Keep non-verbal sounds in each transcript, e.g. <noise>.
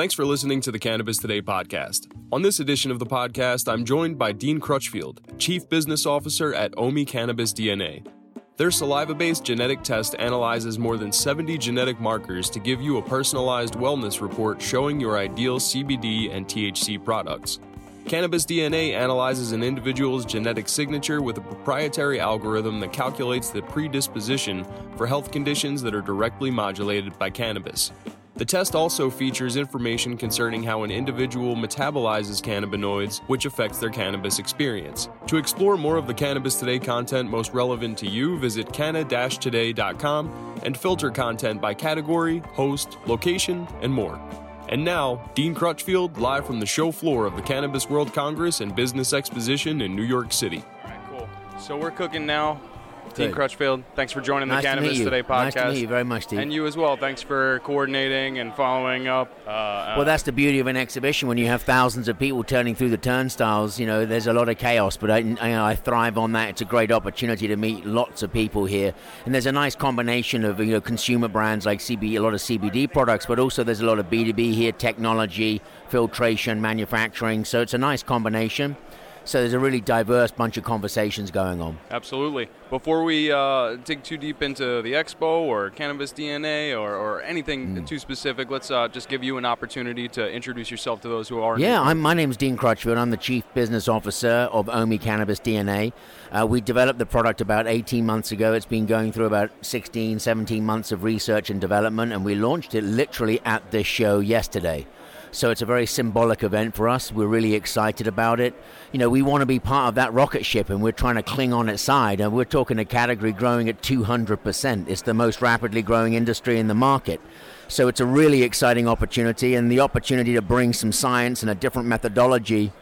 Thanks for listening to the Cannabis Today podcast. On this edition of the podcast, I'm joined by Dean Crutchfield, Chief Business Officer at Ome Cannabis DNA. Their saliva based genetic test analyzes more than 70 genetic markers to give you a personalized wellness report showing your ideal CBD and THC products. Cannabis DNA analyzes an individual's genetic signature with a proprietary algorithm that calculates the predisposition for health conditions that are directly modulated by cannabis. The test also features information concerning how an individual metabolizes cannabinoids, which affects their cannabis experience. To explore more of the Cannabis Today content most relevant to you, visit canna-today.com and filter content by category, host, location, and more. And now, Dean Crutchfield, live from the show floor of the Cannabis World Congress and Business Exposition in New York City. All right, cool. So we're cooking now. Dean Crutchfield, thanks for joining Nice the to Cannabis you. Today podcast. Nice to meet you very much, Steve. And you as well. Thanks for coordinating and following up. Uh, well, that's the beauty of an exhibition when you have thousands of people turning through the turnstiles. You know, there's a lot of chaos, but I, I, you know, I thrive on that. It's a great opportunity to meet lots of people here, and there's a nice combination of you know consumer brands like CB, a lot of CBD products, but also there's a lot of B2B here, technology, filtration, manufacturing. So it's a nice combination. So there's a really diverse bunch of conversations going on. Absolutely. Before we uh, dig too deep into the expo or Cannabis DNA or, or anything Mm. too specific, let's uh, just give you an opportunity to introduce yourself to those who are. Yeah, I'm, my name's Dean Crutchfield. I'm the Chief Business Officer of Ome Cannabis DNA. Uh, we developed the product about 18 months ago. It's been going through about 16, 17 months of research and development, and we launched it literally at this show yesterday. So it's a very symbolic event for us. We're really excited about it. You know, we want to be part of that rocket ship, and we're trying to cling on its side. And we're talking a category growing at 200%. It's the most rapidly growing industry in the market. So it's a really exciting opportunity, and the opportunity to bring some science and a different methodology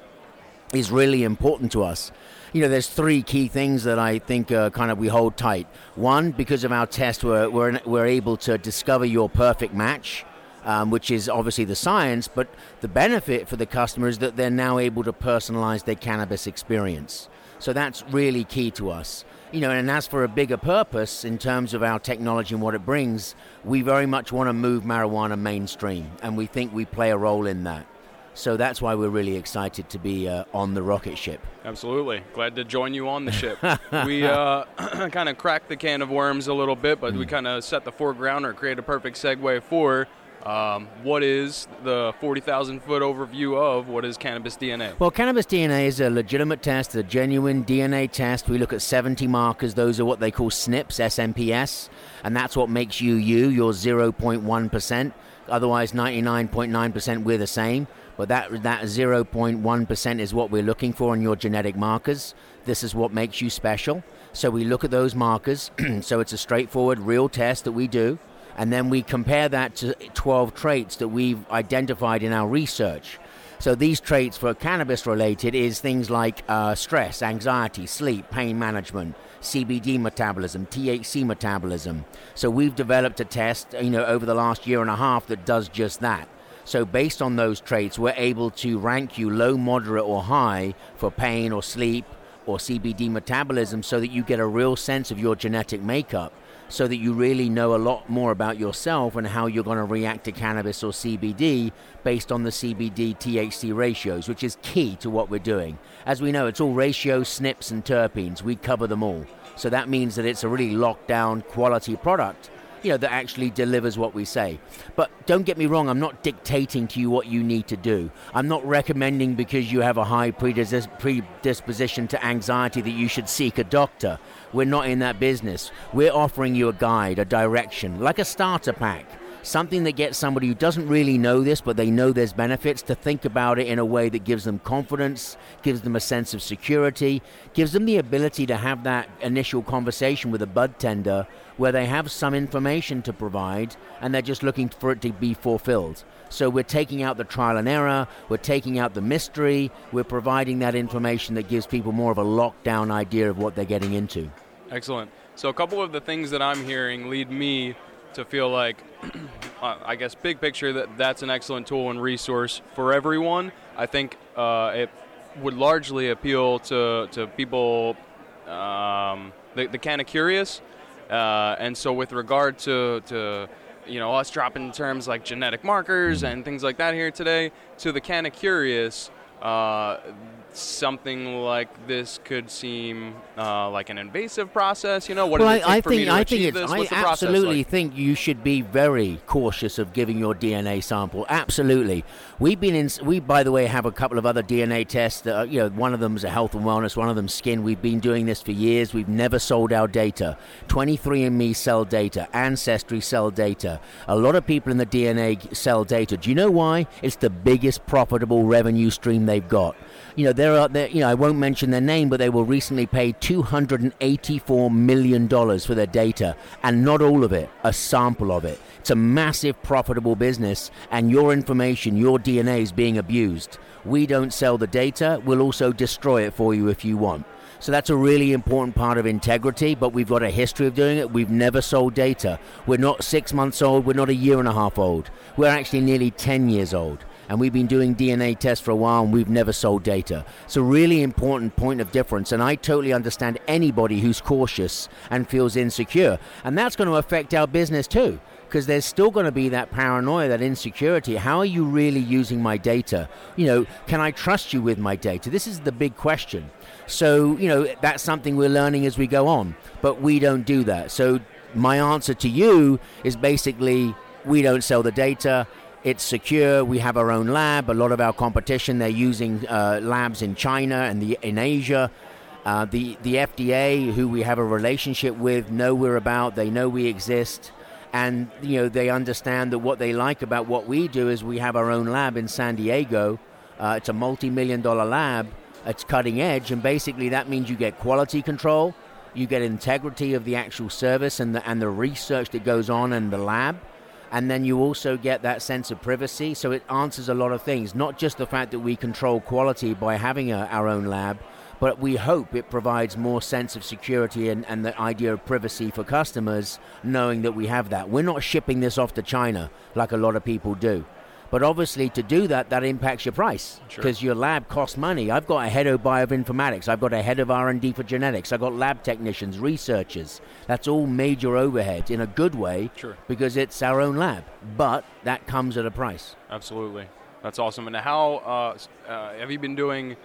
is really important to us. You know, there's three key things that I think uh, kind of we hold tight. One, because of our test, we're, we're, we're able to discover your perfect match, um, which is obviously the science, but the benefit for the customer is that they're now able to personalize their cannabis experience. So that's really key to us. You know, and as for a bigger purpose in terms of our technology and what it brings, we very much want to move marijuana mainstream, and we think we play a role in that. So that's why we're really excited to be uh, on the rocket ship. Absolutely. Glad to join you on the ship. <laughs> we uh, <clears throat> kind of cracked the can of worms a little bit, but we Mm. kind of set the foreground or create a perfect segue for um, what is the 40,000 foot overview of what is cannabis DNA. Well, cannabis DNA is a legitimate test, a genuine DNA test. We look at 70 markers. Those are what they call SNPs, SNPS, and that's what makes you you. You're 0.1%. Otherwise, 99.9% we're the same. But that that 0.1% is what we're looking for in your genetic markers. This is what makes you special. So we look at those markers. <clears throat> so it's a straightforward, real test that we do. And then we compare that to 12 traits that we've identified in our research. So these traits for cannabis related is things like uh, stress, anxiety, sleep, pain management, CBD metabolism, THC metabolism. So we've developed a test, you know, over the last year and a half that does just that. So based on those traits, we're able to rank you low, moderate, or high for pain or sleep or CBD metabolism so that you get a real sense of your genetic makeup so that you really know a lot more about yourself and how you're going to react to cannabis or CBD based on the CBD THC ratios, which is key to what we're doing. As we know, it's all ratios, SNPs, and terpenes. We cover them all. So that means that it's a really locked down quality product. You know, that actually delivers what we say. But don't get me wrong, I'm not dictating to you what you need to do. I'm not recommending because you have a high predisposition to anxiety that you should seek a doctor. We're not in that business. We're offering you a guide, a direction, like a starter pack. Something that gets somebody who doesn't really know this, but they know there's benefits, to think about it in a way that gives them confidence, gives them a sense of security, gives them the ability to have that initial conversation with a bud tender where they have some information to provide and they're just looking for it to be fulfilled. So we're taking out the trial and error, we're taking out the mystery, we're providing that information that gives people more of a lockdown idea of what they're getting into. Excellent. So a couple of the things that I'm hearing lead me to feel like, <clears throat> I guess, big picture, that that's an excellent tool and resource for everyone. I think uh, it would largely appeal to, to people, um, the, the kind of curious. Uh, and so, with regard to, to you know us dropping terms like genetic markers and things like that here today to the kind of curious uh, something like this could seem uh, like an invasive process. You know, what well, does it take I, for think I think it's, I What's the process absolutely like? think you should be very cautious of giving your DNA sample. Absolutely, we've been in. We, by the way, have a couple of other DNA tests. That are, you know, one of them is a health and wellness, one of them skin. We've been doing this for years. We've never sold our data. 23andMe sell data, Ancestry sell data. A lot of people in the DNA sell data. Do you know why? It's the biggest profitable revenue stream they've got. You know, there are there. You know, I won't mention their name, but they were recently paid 284 million dollars for their data, and not all of it, a sample of it. It's a massive profitable business, and your information, your DNA is being abused. We don't sell the data. We'll also destroy it for you if you want. So that's a really important part of integrity, but we've got a history of doing it. We've never sold data. We're not six months old, we're not a year and a half old. We're actually nearly 10 years old. And we've been doing DNA tests for a while and we've never sold data. It's a really important point of difference. And I totally understand anybody who's cautious and feels insecure. And that's going to affect our business too because there's still going to be that paranoia, that insecurity. How are you really using my data? You know, can I trust you with my data? This is the big question. So, you know, that's something we're learning as we go on, but we don't do that. So, my answer to you is basically we don't sell the data. It's secure. We have our own lab. A lot of our competition, they're using uh, labs in China and the, in Asia. Uh, the, the FDA, who we have a relationship with, know we're about, they know we exist and you know they understand that what they like about what we do is we have our own lab in San Diego. Uh, it's a multi-million dollar lab. It's cutting edge, and basically that means you get quality control, you get integrity of the actual service and the and the research that goes on in the lab, and then you also get that sense of privacy. So it answers a lot of things, not just the fact that we control quality by having a, our own lab, but we hope it provides more sense of security and, and the idea of privacy for customers knowing that we have that. We're not shipping this off to China like a lot of people do. But obviously, to do that, that impacts your price because Sure. your lab costs money. I've got a head of bioinformatics. I've got a head of R&D for genetics. I've got lab technicians, researchers. That's all major overhead in a good way Sure. because it's our own lab. But that comes at a price. Absolutely, that's awesome. And how uh, uh, have you been doing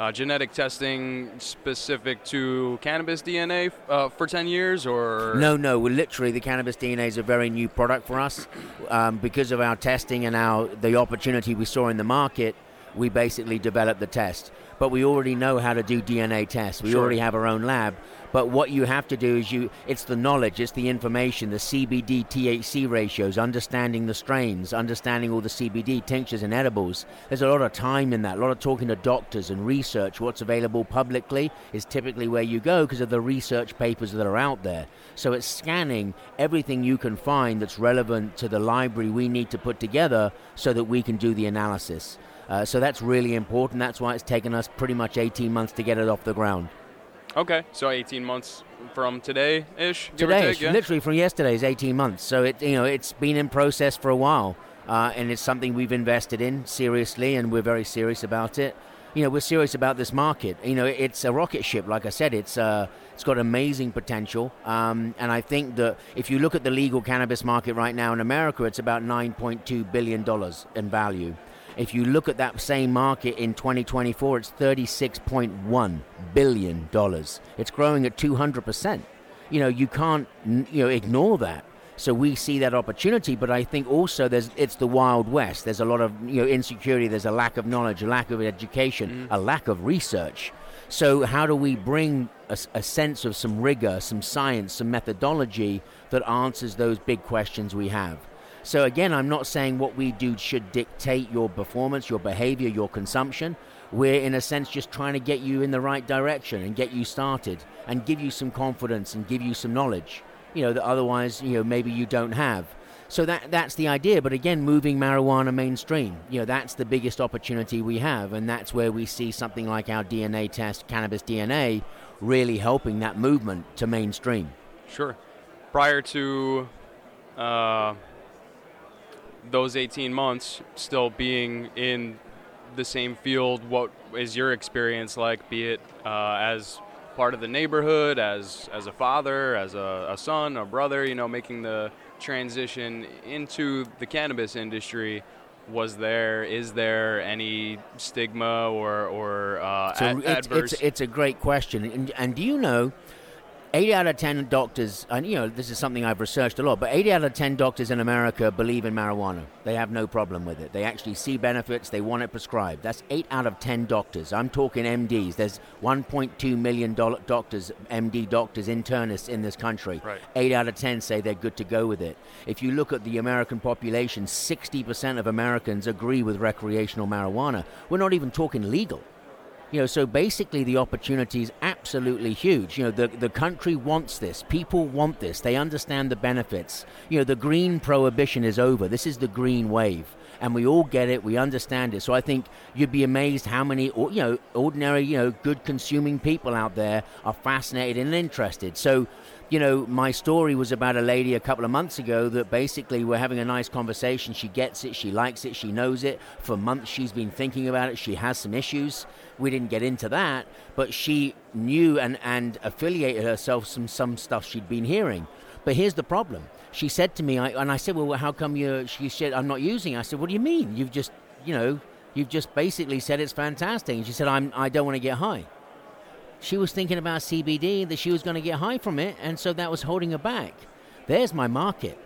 uh, genetic testing specific to cannabis DNA uh, for ten years, or No, no. Well, literally, the cannabis DNA is a very new product for us um, because of our testing and our the opportunity we saw in the market. We basically developed the test, but we already know how to do DNA tests. We Sure. already have our own lab. But what you have to do is you it's the knowledge, it's the information, the CBD THC ratios, understanding the strains, understanding all the CBD tinctures and edibles. There's a lot of time in that, a lot of talking to doctors and research. What's available publicly is typically where you go because of the research papers that are out there. So it's scanning everything you can find that's relevant to the library we need to put together so that we can do the analysis. Uh, so that's really important. That's why it's taken us pretty much 18 months to get it off the ground. Okay, so 18 months from today ish. Today, yeah? literally from yesterday, is 18 months. So it, you know, it's been in process for a while, uh, and it's something we've invested in seriously, and we're very serious about it. You know, we're serious about this market. You know, it's a rocket ship. Like I said, it's uh, it's got amazing potential, um, and I think that if you look at the legal cannabis market right now in America, it's about 9.2 billion dollars in value. If you look at that same market in 2024, it's 36.1 billion dollars. It's growing at 200 percent. You know you can't you know ignore that. So we see that opportunity but i think also there's it's the wild west. There's a lot of you know insecurity. There's a lack of knowledge a lack of education mm. a lack of research. So how do we bring a sense of some rigor some science some methodology that answers those big questions we have so again, I'm not saying what we do should dictate your performance, your behavior, your consumption. We're in a sense just trying to get you in the right direction and get you started and give you some confidence and give you some knowledge, you know, that otherwise, you know, maybe you don't have. So that that's the idea. But again, moving marijuana mainstream, you know, that's the biggest opportunity we have, and that's where we see something like our DNA test, cannabis DNA, really helping that movement to mainstream. Sure. Prior to uh, those 18 months, still being in the same field, what is your experience like? Be it uh, as part of the neighborhood, as as a father, as a, a son, a brother, you know, making the transition into the cannabis industry, was there is there any stigma or or uh, So ad- it's, adverse? it's, it's a great question. And, and do you know, eight out of 10 doctors, and you know, this is something I've researched a lot, but eight out of 10 doctors in America believe in marijuana. They have no problem with it. They actually see benefits, they want it prescribed. That's eight out of 10 doctors. I'm talking MDs. There's 1.2 million doctors, MD doctors, internists in this country. Right. Eight out of 10 say they're good to go with it. If you look at the American population, 60% of Americans agree with recreational marijuana. We're not even talking legal. You know, so basically the opportunity is absolutely huge. You know, the, the country wants this. People want this. They understand the benefits. You know, the green prohibition is over. This is the green wave. And we all get it. We understand it. So I think you'd be amazed how many, you know, ordinary, you know, good consuming people out there are fascinated and interested. So, you know, my story was about a lady a couple of months ago that basically we're having a nice conversation. She gets it, she likes it, she knows it. For months she's been thinking about it. She has some issues. We didn't get into that, but she knew and, and affiliated herself some some stuff she'd been hearing. But here's the problem. She said to me, I, and I said, "Well, how come you?" She said, "I'm not using." it." I said, "What do you mean? You've just, you know, you've just basically said it's fantastic." And she said, "I'm, I don't want to get high." She was thinking about CBD, that she was going to get high from it, and so that was holding her back. There's my market.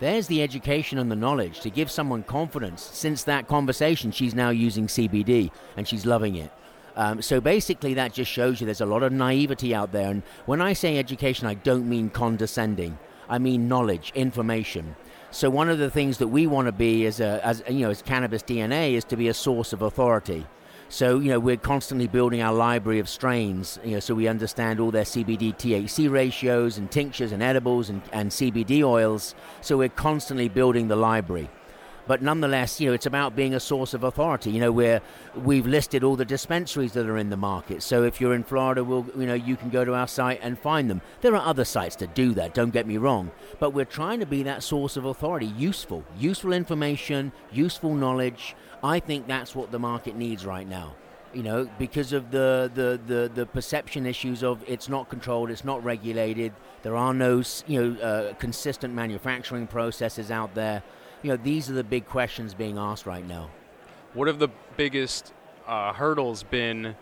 There's the education and the knowledge to give someone confidence. Since that conversation, she's now using CBD and she's loving it. Um, so basically, that just shows you there's a lot of naivety out there. And when I say education, I don't mean condescending. I mean knowledge, information. So one of the things that we want to be as a, as you know, as cannabis DNA is to be a source of authority. So you know, we're constantly building our library of strains. You know, so we understand all their CBD THC ratios and tinctures and edibles and, and CBD oils. So we're constantly building the library but nonetheless, you know, it's about being a source of authority. You know, where we've listed all the dispensaries that are in the market. So if you're in Florida, we'll, you know, you can go to our site and find them. There are other sites that do that. Don't get me wrong, but we're trying to be that source of authority, useful, useful information, useful knowledge. I think that's what the market needs right now. You know, because of the, the, the, the perception issues of it's not controlled, it's not regulated, there are no you know uh, consistent manufacturing processes out there you know, these are the big questions being asked right now. What have the biggest uh, hurdles been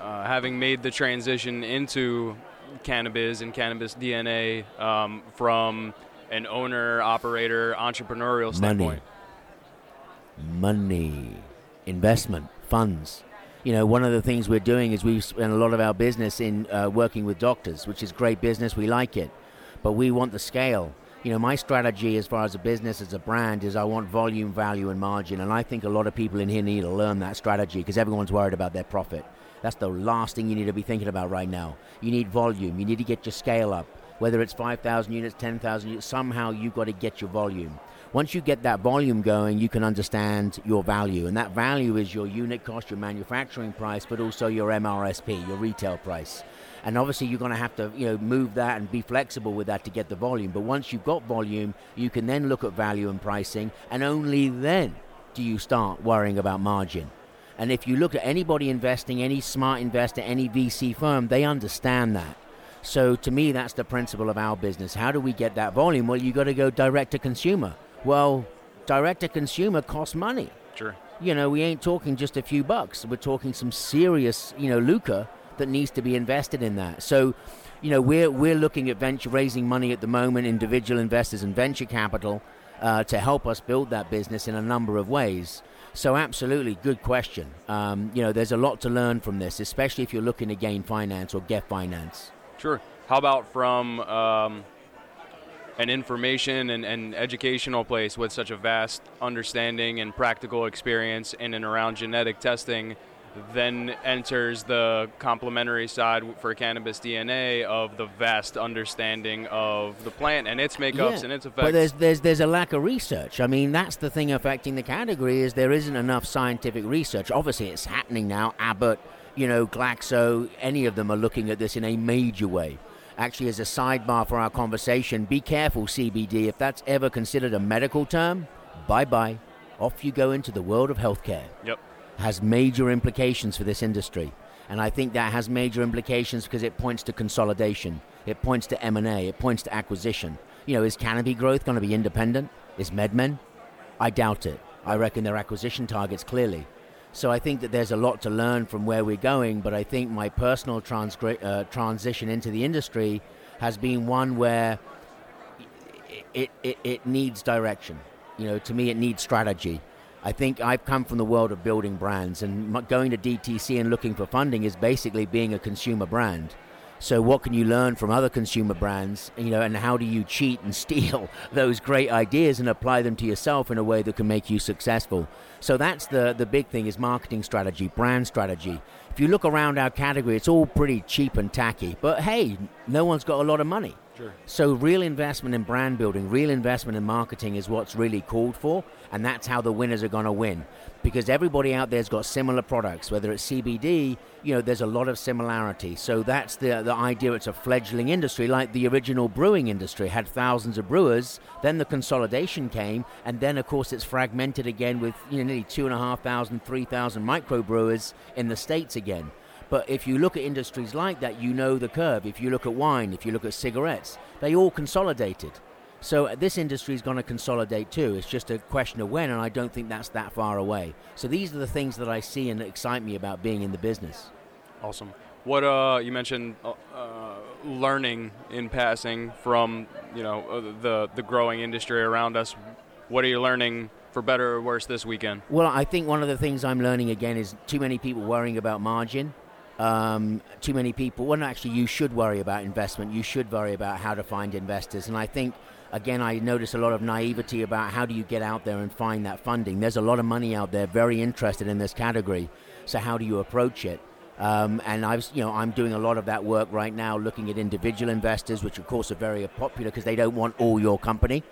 uh, having made the transition into cannabis and cannabis DNA um, from an owner, operator, entrepreneurial standpoint? Money, money, investment, funds. You know, one of the things we're doing is we spend a lot of our business in uh, working with doctors, which is great business. We like it, but we want the scale you know, my strategy as far as a business, as a brand, is I want volume, value, and margin. And I think a lot of people in here need to learn that strategy because everyone's worried about their profit. That's the last thing you need to be thinking about right now. You need volume. You need to get your scale up. Whether it's 5,000 units, 10,000 units, somehow you've got to get your volume. Once you get that volume going, you can understand your value. And that value is your unit cost, your manufacturing price, but also your MRSP, your retail price and obviously you're going to have to you know move that and be flexible with that to get the volume. But once you've got volume you can then look at value and pricing and only then do you start worrying about margin. And if you look at anybody investing any smart investor any vc firm they understand that. So to me that's the principle of our business. How do we get that volume? Well you got to go direct to consumer. Well direct to consumer costs money. Sure. you know we ain't talking just a few bucks. We're talking some serious you know lucre that needs to be invested in that. So, you know, we're we're looking at venture raising money at the moment, individual investors and venture capital, uh, to help us build that business in a number of ways. So, absolutely, good question. Um, you know, there's a lot to learn from this, especially if you're looking to gain finance or get finance. Sure. How about from um, an information and, and educational place with such a vast understanding and practical experience in and around genetic testing? Then enters the complementary side for cannabis DNA of the vast understanding of the plant and its makeups Yeah, and its effects. But there's there's there's a lack of research. I mean, that's the thing affecting the category is there isn't enough scientific research. Obviously, it's happening now. Abbott, you know, Glaxo, any of them are looking at this in a major way. Actually, as a sidebar for our conversation, be careful, CBD. If that's ever considered a medical term, bye bye. Off you go into the world of healthcare yep. Has major implications for this industry. And I think that has major implications because it points to consolidation. It points to M&A. It points to acquisition. You know, is Canopy Growth going to be independent? Is MedMen? I doubt it. I reckon their acquisition targets clearly. So I think that there's a lot to learn from where we're going, but I think my personal uh, transition into the industry has been one where it, it, it needs direction. You know, to me, it needs strategy. I think I've come from the world of building brands, and going to DTC and looking for funding is basically being a consumer brand. So what can you learn from other consumer brands, you know, and how do you cheat and <laughs> steal those great ideas and apply them to yourself in a way that can make you successful? So that's the the big thing is marketing strategy, brand strategy. If you look around our category, it's all pretty cheap and tacky. But hey, no one's got a lot of money. Sure. So, real investment in brand building, real investment in marketing is what's really called for, and that's how the winners are going to win. Because everybody out there's got similar products, whether it's CBD, you know, there's a lot of similarity. So, that's the, the idea it's a fledgling industry, like the original brewing industry had thousands of brewers, then the consolidation came, and then, of course, it's fragmented again with you know, nearly 2,500, 3,000 microbrewers in the States again. But if you look at industries like that, you know the curve. If you look at wine, if you look at cigarettes, they all consolidated. So uh, this industry is going to consolidate too. It's just a question of when, and I don't think that's that far away. So these are the things that I see and excite me about being in the business. Awesome. What uh, you mentioned uh, uh learning in passing from you know uh, the the growing industry around us. What are you learning for better or worse this weekend? Well, I think one of the things I'm learning again is too many people worrying about margin um, too many people. Well, actually, you should worry about investment. You should worry about how to find investors. And I think, again, I notice a lot of naivety about how do you get out there and find that funding. There's a lot of money out there very interested in this category. So how do you approach it? Um, and I've, you know, I'm doing a lot of that work right now, looking at individual investors, which of course are very popular because they don't want all your company.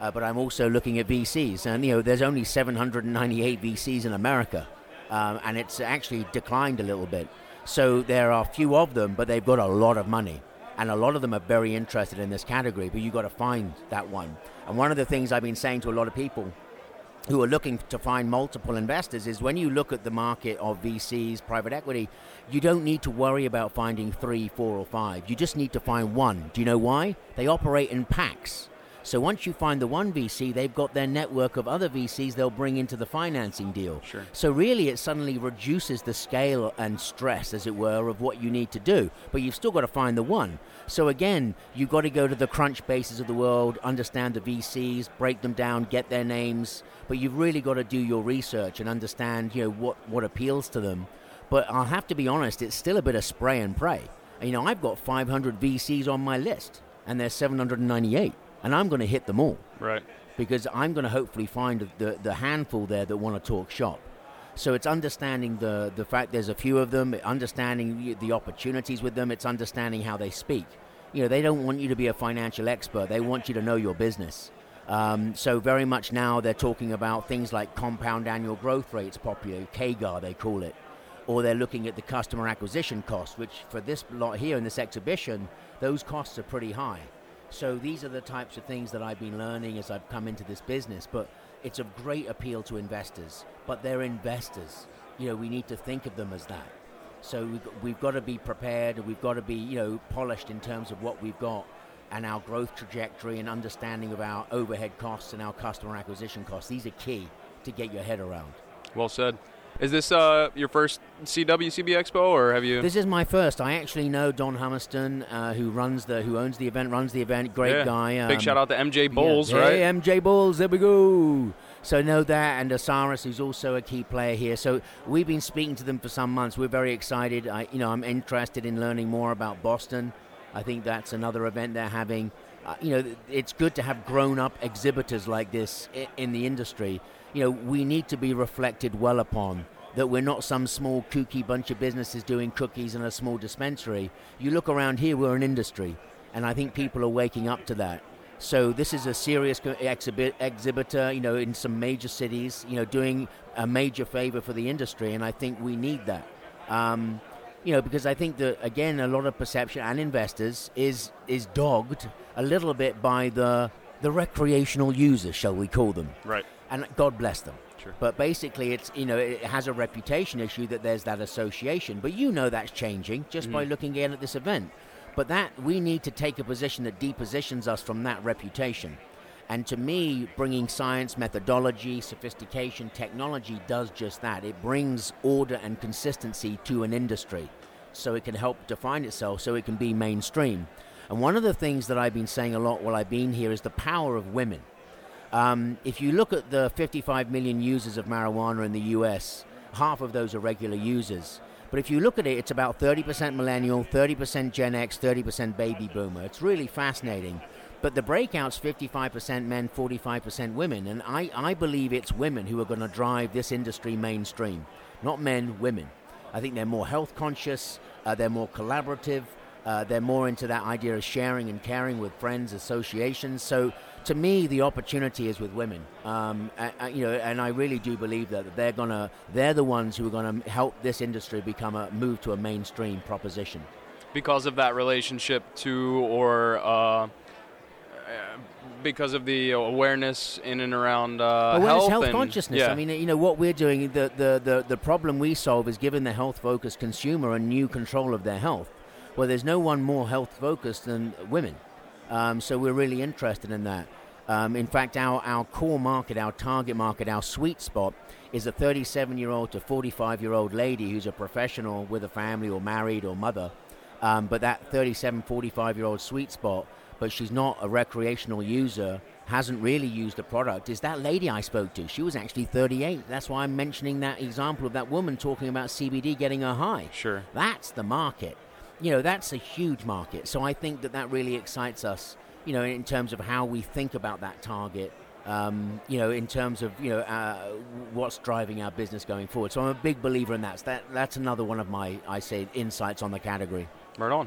Uh, but I'm also looking at VCs, and you know, there's only 798 VCs in America, um, and it's actually declined a little bit. So there are few of them, but they've got a lot of money. And a lot of them are very interested in this category, but you've got to find that one. And one of the things I've been saying to a lot of people who are looking to find multiple investors is when you look at the market of VCs, private equity, you don't need to worry about finding three, four, or five. You just need to find one. Do you know why? They operate in packs. So once you find the one VC, they've got their network of other VCs they'll bring into the financing deal. Sure. So really, it suddenly reduces the scale and stress, as it were, of what you need to do. But you've still got to find the one. So again, you've got to go to the Crunchbases of the world, understand the VCs, break them down, get their names. But you've really got to do your research and understand, you know, what what appeals to them. But I'll have to be honest, it's still a bit of spray and pray. You know, I've got 500 VCs on my list, and there's 798 and I'm going to hit them all. Right. Because I'm going to hopefully find the, the handful there that want to talk shop. So it's understanding the, the fact there's a few of them, understanding the opportunities with them, it's understanding how they speak. You know, they don't want you to be a financial expert, they want you to know your business. Um, so very much now they're talking about things like compound annual growth rates, popular, CAGR they call it. Or they're looking at the customer acquisition cost, which for this lot here in this exhibition, those costs are pretty high. So these are the types of things that I've been learning as I've come into this business. But it's of great appeal to investors. But they're investors. You know, we need to think of them as that. So we've, we've got to be prepared. We've got to be, you know, polished in terms of what we've got and our growth trajectory and understanding of our overhead costs and our customer acquisition costs. These are key to get your head around. Well said. Is this uh, your first CWCB Expo, or have you? This is my first. I actually know Don Hammerston, uh, who runs the, who owns the event, runs the event. Great yeah. guy. Um, Big shout out to MJ Bulls, yeah. right? Hey, MJ Bulls. There we go. So know that, and Osiris, who's also a key player here. So we've been speaking to them for some months. We're very excited. I, you know, I'm interested in learning more about Boston. I think that's another event they're having. Uh, you know, it's good to have grown-up exhibitors like this in the industry. You know, we need to be reflected well upon that we're not some small kooky bunch of businesses doing cookies in a small dispensary. You look around here, we're an industry, and I think people are waking up to that. So this is a serious exhibit, exhibitor, you know, in some major cities, you know, doing a major favor for the industry, and I think we need that. Um, you know, because I think that again, a lot of perception and investors is is dogged a little bit by the the recreational users, shall we call them? Right. And God bless them. Sure. But basically, it's you know it has a reputation issue that there's that association. But you know that's changing just mm-hmm. by looking in at this event. But that we need to take a position that depositions us from that reputation. And to me, bringing science, methodology, sophistication, technology does just that. It brings order and consistency to an industry so it can help define itself, so it can be mainstream. And one of the things that I've been saying a lot while I've been here is the power of women. Um, if you look at the 55 million users of marijuana in the US, half of those are regular users. But if you look at it, it's about 30% millennial, 30% Gen X, 30% baby boomer. It's really fascinating. But the breakout's 55% men, 45% women. And I, I believe it's women who are going to drive this industry mainstream, not men, women. I think they're more health conscious, uh, they're more collaborative, uh, they're more into that idea of sharing and caring with friends, associations. So to me, the opportunity is with women. Um, and, you know, and I really do believe that they're gonna, they're the ones who are going to help this industry become a move to a mainstream proposition. Because of that relationship to, or uh, because of the awareness in and around uh, awareness, health, health and, consciousness. Yeah. I mean, you know, what we're doing, the, the, the, the problem we solve is giving the health focused consumer a new control of their health. Well, there's no one more health focused than women. Um, so we're really interested in that. Um, in fact, our, our core market, our target market, our sweet spot is a 37 year old to 45 year old lady who's a professional with a family or married or mother. Um, but that 37, 45 year old sweet spot, but she's not a recreational user, hasn't really used the product, is that lady I spoke to. She was actually 38. That's why I'm mentioning that example of that woman talking about CBD getting her high. Sure. That's the market. You know, that's a huge market. So I think that that really excites us, you know, in terms of how we think about that target. Um, you know, in terms of you know uh, what's driving our business going forward. So I'm a big believer in that. So that that's another one of my I say insights on the category. Right on.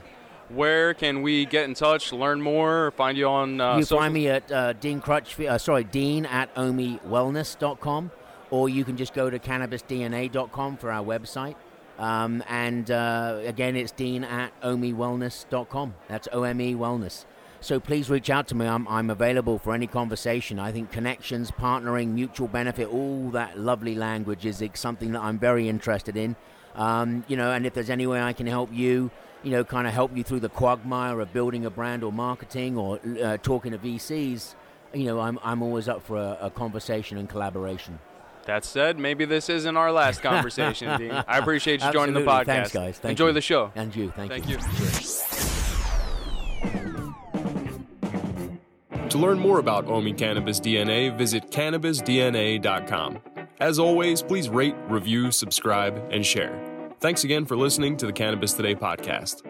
Where can we get in touch, learn more, find you on? Uh, you social- find me at uh, Dean Crutchfield, uh, sorry, Dean at omewellness.com, or you can just go to cannabisdna.com for our website. Um, and uh, again, it's Dean at omewellness.com. That's O M E Wellness. So please reach out to me. I'm, I'm available for any conversation. I think connections, partnering, mutual benefit, all that lovely language is something that I'm very interested in. Um, you know, and if there's any way I can help you, you know, kind of help you through the quagmire of building a brand or marketing or uh, talking to VCs, you know, I'm, I'm always up for a, a conversation and collaboration. That said, maybe this isn't our last <laughs> conversation, Dean. I appreciate you joining the Absolutely. podcast. Thanks, guys. Thank Enjoy you. the show. And you. Thank, Thank you. you. To learn more about Ome Cannabis DNA, visit cannabisdna.com. As always, please rate, review, subscribe, and share. Thanks again for listening to the Cannabis Today podcast.